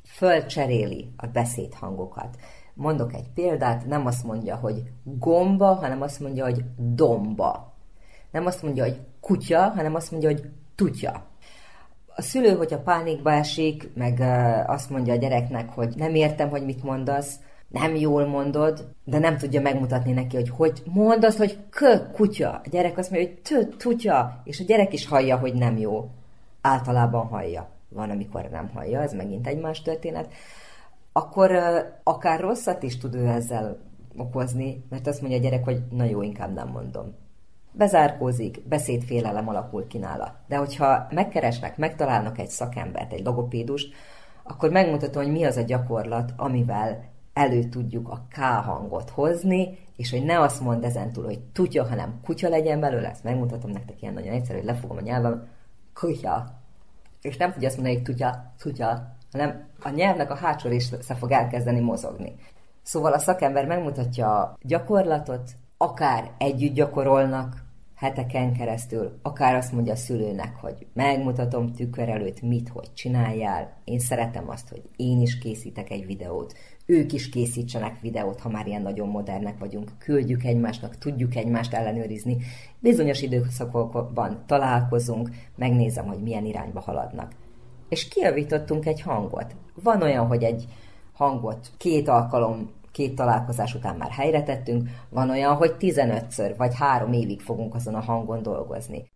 fölcseréli a beszédhangokat. Mondok egy példát, nem azt mondja, hogy gomba, hanem azt mondja, hogy domba. Nem azt mondja, hogy kutya, hanem azt mondja, hogy tutya. A szülő, hogyha pánikba esik, meg azt mondja a gyereknek, hogy nem értem, hogy mit mondasz, nem jól mondod, de nem tudja megmutatni neki, hogy hogy mondasz, hogy kö, kutya. A gyerek azt mondja, hogy tö, tutya, és a gyerek is hallja, hogy nem jó. Általában hallja. Van, amikor nem hallja, ez megint egy más történet. Akkor akár rosszat is tud ő ezzel okozni, mert azt mondja a gyerek, hogy na jó, inkább nem mondom. Bezárkózik, beszédfélelem alakul ki nála. De hogyha megkeresnek, megtalálnak egy szakembert, egy logopédust, akkor megmutatom, hogy mi az a gyakorlat, amivel elő tudjuk a K hangot hozni, és hogy ne azt mond ezentúl, hogy tutya, hanem kutya legyen belőle, ezt megmutatom nektek ilyen nagyon egyszerű, hogy lefogom a nyelvem, kutya. És nem tudja azt mondani, hogy tutya, tutya, hanem a nyelvnek a hátsó része fog elkezdeni mozogni. Szóval a szakember megmutatja a gyakorlatot, akár együtt gyakorolnak, heteken keresztül, akár azt mondja a szülőnek, hogy megmutatom tükör előtt mit, hogy csináljál. Én szeretem azt, hogy én is készítek egy videót, ők is készítsenek videót, ha már ilyen nagyon modernek vagyunk, küldjük egymásnak, tudjuk egymást ellenőrizni. Bizonyos időszakokban találkozunk, megnézem, hogy milyen irányba haladnak. És kijavítottunk egy hangot. Van olyan, hogy egy hangot két alkalom két találkozás után már helyre tettünk, van olyan, hogy 15-ször vagy három évig fogunk azon a hangon dolgozni.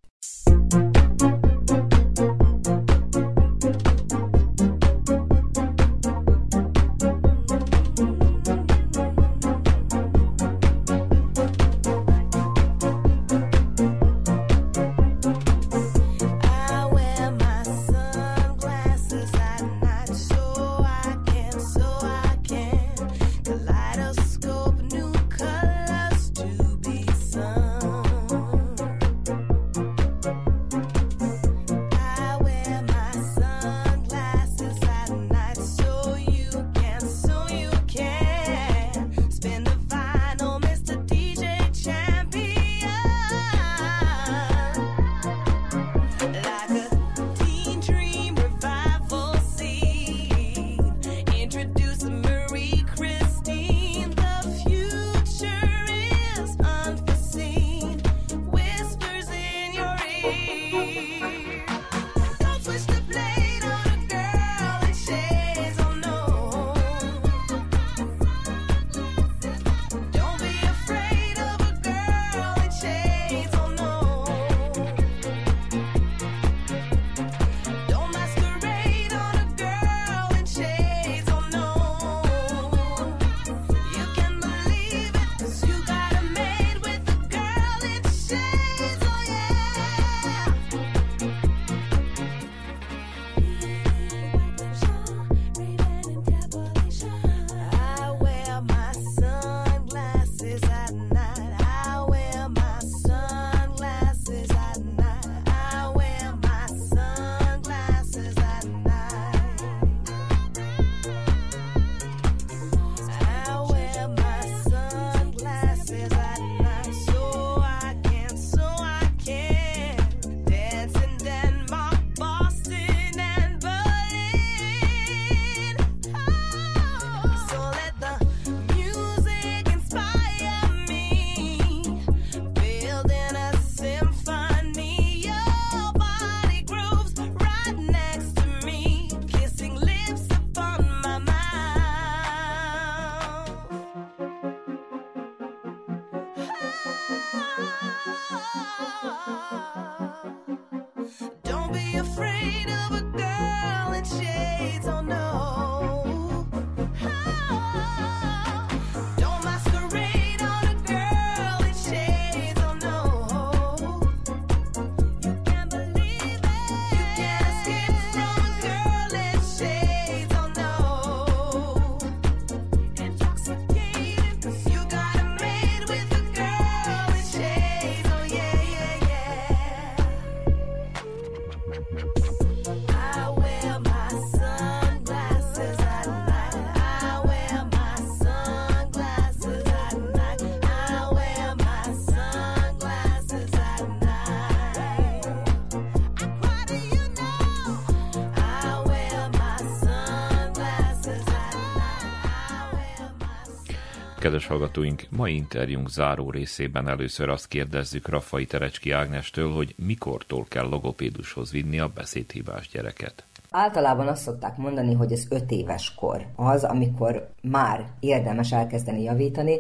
Kedves hallgatóink, mai interjúnk záró részében először azt kérdezzük Raffai Terecski Ágnestől, hogy mikortól kell logopédushoz vinni a beszédhibás gyereket. Általában azt szokták mondani, hogy ez öt éves kor az, amikor már érdemes elkezdeni javítani.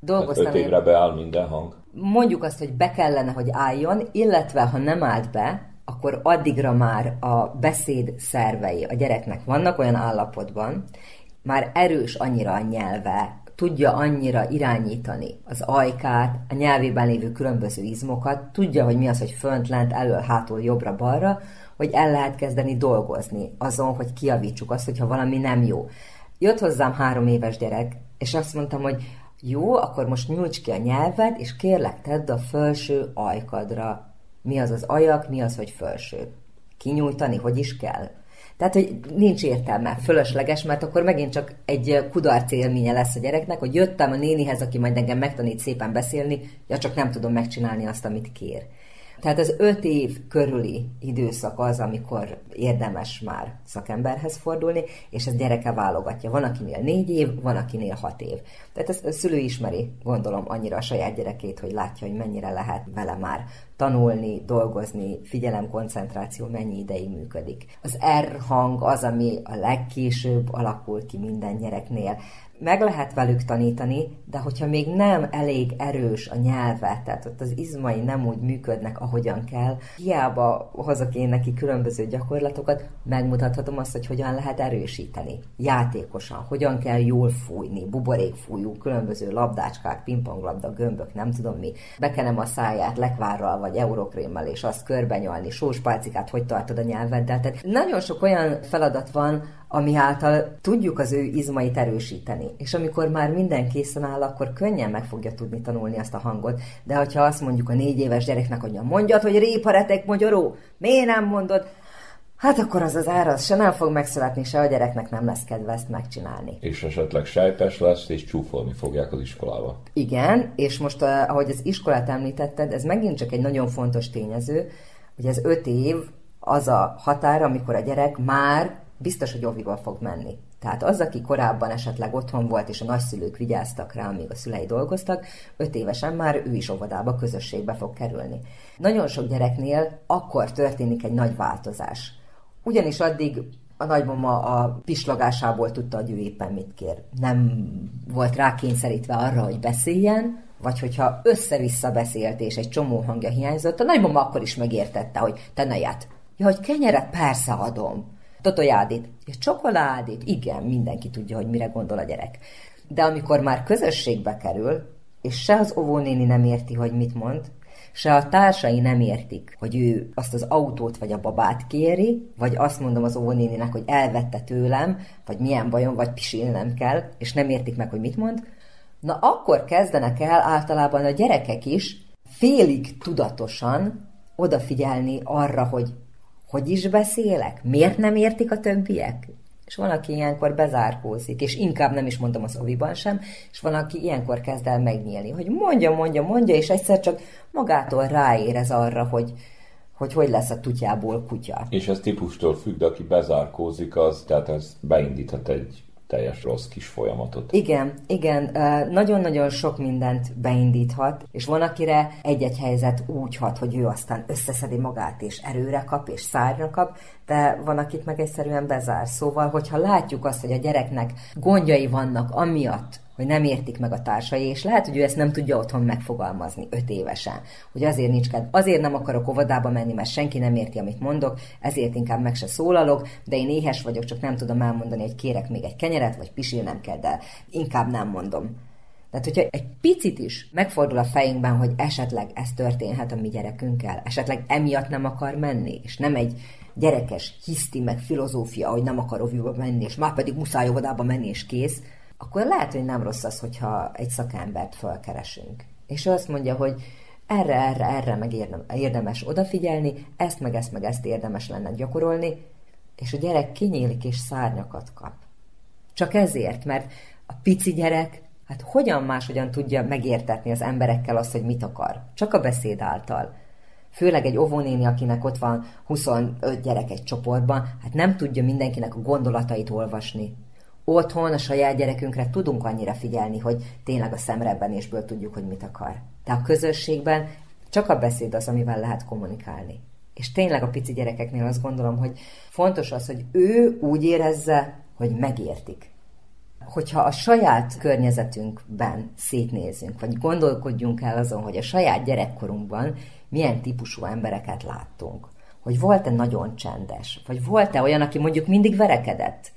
Dolgoztam öt évre beáll minden hang. Mondjuk azt, hogy be kellene, hogy álljon, illetve ha nem állt be, akkor addigra már a beszéd szervei a gyereknek vannak olyan állapotban, már erős annyira a nyelve, tudja annyira irányítani az ajkát, a nyelvében lévő különböző izmokat, tudja, hogy mi az, hogy fönt, lent, elől, hátul, jobbra, balra, hogy el lehet kezdeni dolgozni azon, hogy kiavítsuk azt, hogyha valami nem jó. Jött hozzám három éves gyerek, és azt mondtam, hogy jó, akkor most nyújts ki a nyelved, és kérlek tedd a felső ajkadra. Mi az az ajak, mi az, hogy felső. Kinyújtani, hogy is kell? Tehát, hogy nincs értelme, fölösleges, mert akkor megint csak egy kudarc élménye lesz a gyereknek, hogy jöttem a nénihez, aki majd engem megtanít szépen beszélni, ja csak nem tudom megcsinálni azt, amit kér. Tehát az öt év körüli időszak az, amikor érdemes már szakemberhez fordulni, és ez gyereke válogatja. Van, akinél négy év, van, akinél hat év. Tehát ez a szülő ismeri, gondolom, annyira a saját gyerekét, hogy látja, hogy mennyire lehet vele már tanulni, dolgozni, figyelem, koncentráció mennyi ideig működik. Az R hang az, ami a legkésőbb alakul ki minden gyereknél meg lehet velük tanítani, de hogyha még nem elég erős a nyelve, tehát ott az izmai nem úgy működnek, ahogyan kell, hiába hozok én neki különböző gyakorlatokat, megmutathatom azt, hogy hogyan lehet erősíteni. Játékosan, hogyan kell jól fújni, buborékfújú, különböző labdácskák, pingponglabda, gömbök, nem tudom mi. Bekenem a száját lekvárral vagy eurokrémmel, és azt körbenyalni, sóspálcikát, hogy tartod a nyelveddel. Tehát nagyon sok olyan feladat van, ami által tudjuk az ő izmait erősíteni. És amikor már minden készen áll, akkor könnyen meg fogja tudni tanulni azt a hangot. De hogyha azt mondjuk a négy éves gyereknek, hogy mondjad, hogy réparetek magyaró, miért nem mondod? Hát akkor az az ára, az se nem fog megszületni, se a gyereknek nem lesz kedve ezt megcsinálni. És esetleg sejpes lesz, és csúfolni fogják az iskolába. Igen, és most eh, ahogy az iskolát említetted, ez megint csak egy nagyon fontos tényező, hogy ez öt év az a határ, amikor a gyerek már biztos, hogy óviba fog menni. Tehát az, aki korábban esetleg otthon volt, és a nagyszülők vigyáztak rá, amíg a szülei dolgoztak, öt évesen már ő is óvodába, közösségbe fog kerülni. Nagyon sok gyereknél akkor történik egy nagy változás. Ugyanis addig a nagymama a pislogásából tudta, hogy ő éppen mit kér. Nem volt rákényszerítve arra, hogy beszéljen, vagy hogyha össze-vissza beszélt, és egy csomó hangja hiányzott, a nagymama akkor is megértette, hogy te ne ját. Ja, hogy kenyeret persze adom totojádit, és csokoládét, igen, mindenki tudja, hogy mire gondol a gyerek. De amikor már közösségbe kerül, és se az óvónéni nem érti, hogy mit mond, se a társai nem értik, hogy ő azt az autót vagy a babát kéri, vagy azt mondom az óvónéninek, hogy elvette tőlem, vagy milyen bajom, vagy pisilnem kell, és nem értik meg, hogy mit mond, na akkor kezdenek el általában a gyerekek is félig tudatosan odafigyelni arra, hogy hogy is beszélek? Miért nem értik a többiek? És van, aki ilyenkor bezárkózik, és inkább nem is mondom az oviban sem, és van, aki ilyenkor kezd el megnyílni, hogy mondja, mondja, mondja, és egyszer csak magától ráérez arra, hogy, hogy hogy lesz a tutyából kutya. És ez típustól függ, de aki bezárkózik, az, tehát ez beindíthat egy teljes rossz kis folyamatot. Igen, igen, nagyon-nagyon sok mindent beindíthat, és van, akire egy-egy helyzet úgy hat, hogy ő aztán összeszedi magát, és erőre kap, és szárra kap, de van, akit meg egyszerűen bezár. Szóval, hogyha látjuk azt, hogy a gyereknek gondjai vannak amiatt, hogy nem értik meg a társai, és lehet, hogy ő ezt nem tudja otthon megfogalmazni öt évesen, hogy azért nincs kedv, azért nem akarok óvodába menni, mert senki nem érti, amit mondok, ezért inkább meg se szólalok, de én éhes vagyok, csak nem tudom elmondani, hogy kérek még egy kenyeret, vagy pisilnem kell, de inkább nem mondom. Tehát, hogyha egy picit is megfordul a fejünkben, hogy esetleg ez történhet a mi gyerekünkkel, esetleg emiatt nem akar menni, és nem egy gyerekes hiszti meg filozófia, hogy nem akar óviba menni, és már pedig muszáj óvodába menni, és kész, akkor lehet, hogy nem rossz az, hogyha egy szakembert felkeresünk. És ő azt mondja, hogy erre, erre, erre meg érdemes odafigyelni, ezt meg ezt meg ezt érdemes lenne gyakorolni, és a gyerek kinyílik és szárnyakat kap. Csak ezért, mert a pici gyerek, hát hogyan máshogyan tudja megértetni az emberekkel azt, hogy mit akar? Csak a beszéd által. Főleg egy óvónéni, akinek ott van 25 gyerek egy csoportban, hát nem tudja mindenkinek a gondolatait olvasni otthon a saját gyerekünkre tudunk annyira figyelni, hogy tényleg a szemrebbenésből tudjuk, hogy mit akar. De a közösségben csak a beszéd az, amivel lehet kommunikálni. És tényleg a pici gyerekeknél azt gondolom, hogy fontos az, hogy ő úgy érezze, hogy megértik. Hogyha a saját környezetünkben szétnézünk, vagy gondolkodjunk el azon, hogy a saját gyerekkorunkban milyen típusú embereket láttunk, hogy volt-e nagyon csendes, vagy volt-e olyan, aki mondjuk mindig verekedett,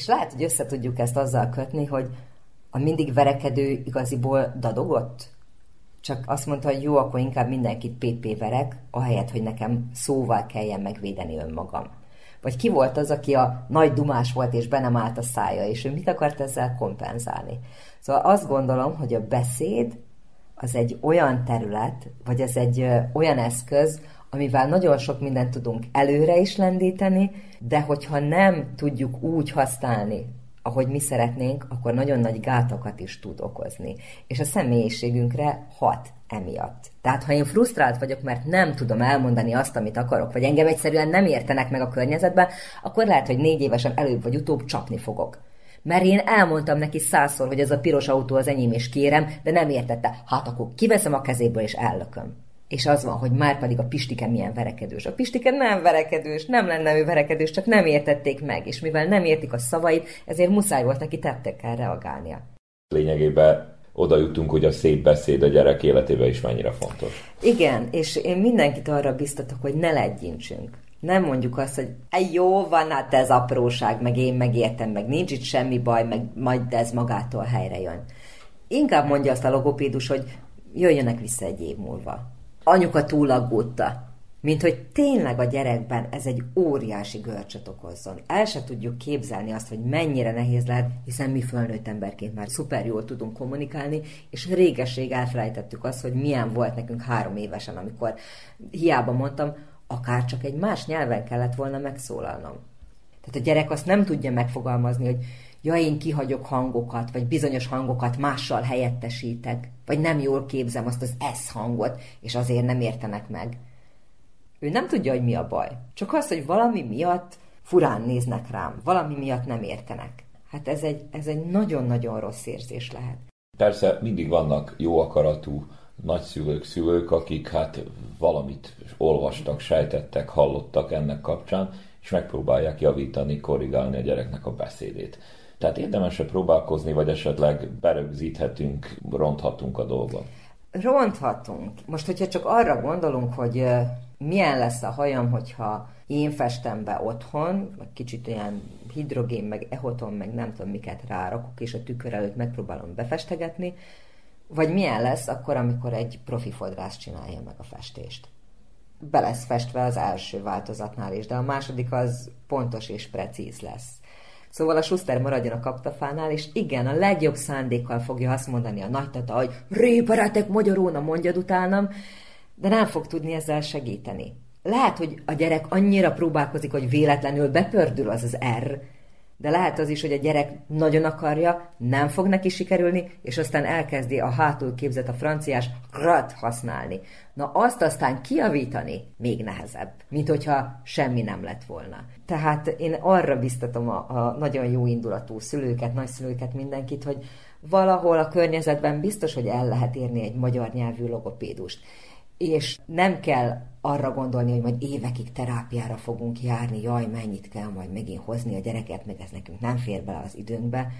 és lehet, hogy össze tudjuk ezt azzal kötni, hogy a mindig verekedő igaziból dadogott, csak azt mondta, hogy jó, akkor inkább mindenkit PP verek, ahelyett, hogy nekem szóval kelljen megvédeni önmagam. Vagy ki volt az, aki a nagy dumás volt, és be nem állt a szája, és ő mit akart ezzel kompenzálni? Szóval azt gondolom, hogy a beszéd az egy olyan terület, vagy ez egy olyan eszköz, amivel nagyon sok mindent tudunk előre is lendíteni, de hogyha nem tudjuk úgy használni, ahogy mi szeretnénk, akkor nagyon nagy gátokat is tud okozni. És a személyiségünkre hat emiatt. Tehát ha én frusztrált vagyok, mert nem tudom elmondani azt, amit akarok, vagy engem egyszerűen nem értenek meg a környezetben, akkor lehet, hogy négy évesen előbb vagy utóbb csapni fogok. Mert én elmondtam neki százszor, hogy ez a piros autó az enyém, és kérem, de nem értette. Hát akkor kiveszem a kezéből, és ellököm. És az van, hogy már pedig a Pistike milyen verekedős. A Pistike nem verekedős, nem lenne ő verekedős, csak nem értették meg, és mivel nem értik a szavait, ezért muszáj volt neki tettekkel reagálnia. Lényegében oda jutunk, hogy a szép beszéd a gyerek életében is mennyire fontos. Igen, és én mindenkit arra biztatok, hogy ne legyintsünk. Nem mondjuk azt, hogy jó, van hát ez apróság, meg én megértem, meg nincs itt semmi baj, meg majd ez magától helyre jön. Inkább mondja azt a logopédus, hogy jöjjenek vissza egy év múlva anyuka túl aggódta. Mint hogy tényleg a gyerekben ez egy óriási görcsöt okozzon. El se tudjuk képzelni azt, hogy mennyire nehéz lehet, hiszen mi fölnőtt emberként már szuper jól tudunk kommunikálni, és régesség elfelejtettük azt, hogy milyen volt nekünk három évesen, amikor hiába mondtam, akár csak egy más nyelven kellett volna megszólalnom. Tehát a gyerek azt nem tudja megfogalmazni, hogy ja, én kihagyok hangokat, vagy bizonyos hangokat mással helyettesítek, vagy nem jól képzem azt az S hangot, és azért nem értenek meg. Ő nem tudja, hogy mi a baj. Csak az, hogy valami miatt furán néznek rám, valami miatt nem értenek. Hát ez egy, ez egy nagyon-nagyon rossz érzés lehet. Persze mindig vannak jó akaratú nagyszülők, szülők, akik hát valamit olvastak, sejtettek, hallottak ennek kapcsán, és megpróbálják javítani, korrigálni a gyereknek a beszédét. Tehát érdemes-e próbálkozni, vagy esetleg berögzíthetünk, ronthatunk a dolgot? Ronthatunk. Most, hogyha csak arra gondolunk, hogy milyen lesz a hajam, hogyha én festem be otthon, vagy kicsit olyan hidrogén, meg ehoton, meg nem tudom miket rárakok, és a tükör előtt megpróbálom befestegetni, vagy milyen lesz akkor, amikor egy profi fodrász csinálja meg a festést. Be lesz festve az első változatnál is, de a második az pontos és precíz lesz. Szóval a Schuster maradjon a kaptafánál, és igen, a legjobb szándékkal fogja azt mondani a nagytata, hogy réparátek magyaróna, mondjad utánam, de nem fog tudni ezzel segíteni. Lehet, hogy a gyerek annyira próbálkozik, hogy véletlenül bepördül az az R, de lehet az is, hogy a gyerek nagyon akarja, nem fog neki sikerülni, és aztán elkezdi a hátul képzett a franciás krat használni. Na azt aztán kiavítani még nehezebb, mint hogyha semmi nem lett volna. Tehát én arra biztatom a, a nagyon jó indulatú szülőket, nagyszülőket, mindenkit, hogy valahol a környezetben biztos, hogy el lehet érni egy magyar nyelvű logopédust és nem kell arra gondolni, hogy majd évekig terápiára fogunk járni, jaj, mennyit kell majd megint hozni a gyereket, meg ez nekünk nem fér bele az időnkbe,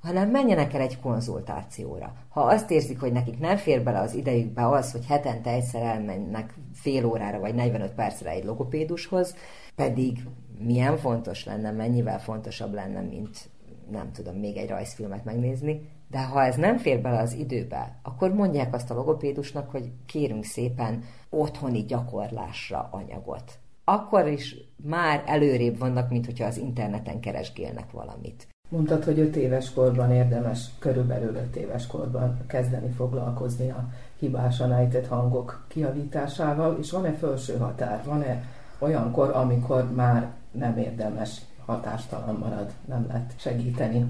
hanem menjenek el egy konzultációra. Ha azt érzik, hogy nekik nem fér bele az idejükbe az, hogy hetente egyszer elmennek fél órára vagy 45 percre egy logopédushoz, pedig milyen fontos lenne, mennyivel fontosabb lenne, mint nem tudom, még egy rajzfilmet megnézni, de ha ez nem fér bele az időbe, akkor mondják azt a logopédusnak, hogy kérünk szépen otthoni gyakorlásra anyagot. Akkor is már előrébb vannak, mint hogyha az interneten keresgélnek valamit. Mondtad, hogy öt éves korban érdemes, körülbelül öt éves korban kezdeni foglalkozni a hibásan ejtett hangok kiavításával, és van-e felső határ? Van-e olyan kor, amikor már nem érdemes, hatástalan marad, nem lehet segíteni?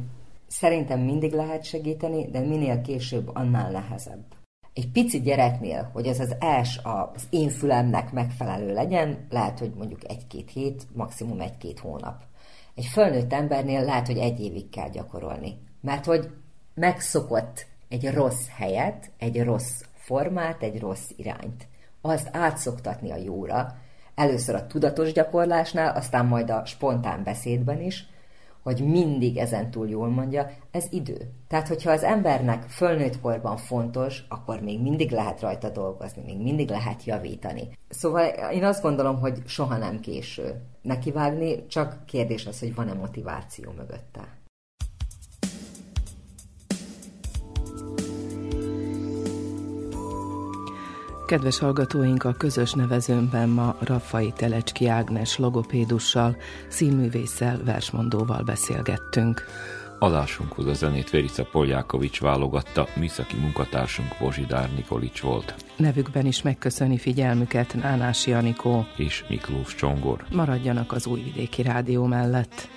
Szerintem mindig lehet segíteni, de minél később, annál nehezebb. Egy pici gyereknél, hogy ez az S az én fülemnek megfelelő legyen, lehet, hogy mondjuk egy-két hét, maximum egy-két hónap. Egy fölnőtt embernél lehet, hogy egy évig kell gyakorolni. Mert hogy megszokott egy rossz helyet, egy rossz formát, egy rossz irányt. Azt átszoktatni a jóra, először a tudatos gyakorlásnál, aztán majd a spontán beszédben is, hogy mindig ezen túl jól mondja, ez idő. Tehát, hogyha az embernek fölnőtt korban fontos, akkor még mindig lehet rajta dolgozni, még mindig lehet javítani. Szóval én azt gondolom, hogy soha nem késő nekivágni, csak kérdés az, hogy van-e motiváció mögötte. Kedves hallgatóink, a közös nevezőmben ma Raffai Telecski Ágnes logopédussal, színművésszel, versmondóval beszélgettünk. Adásunkhoz a zenét Verica Poljákovics válogatta, műszaki munkatársunk Pozsidár Nikolics volt. Nevükben is megköszöni figyelmüket Nánás Janikó és Miklós Csongor. Maradjanak az Újvidéki Rádió mellett.